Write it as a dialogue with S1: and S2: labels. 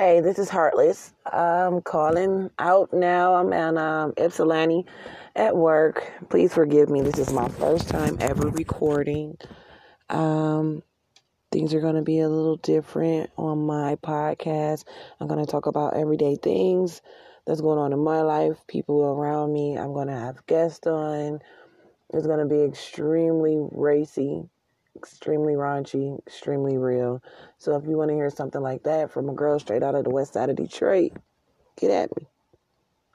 S1: Hey, this is Heartless. I'm calling out now. I'm in um, Ypsilanti at work. Please forgive me. This is my first time ever recording. Um, things are going to be a little different on my podcast. I'm going to talk about everyday things that's going on in my life, people around me. I'm going to have guests on. It's going to be extremely racy extremely raunchy, extremely real. So if you want to hear something like that from a girl straight out of the west side of Detroit, get at me.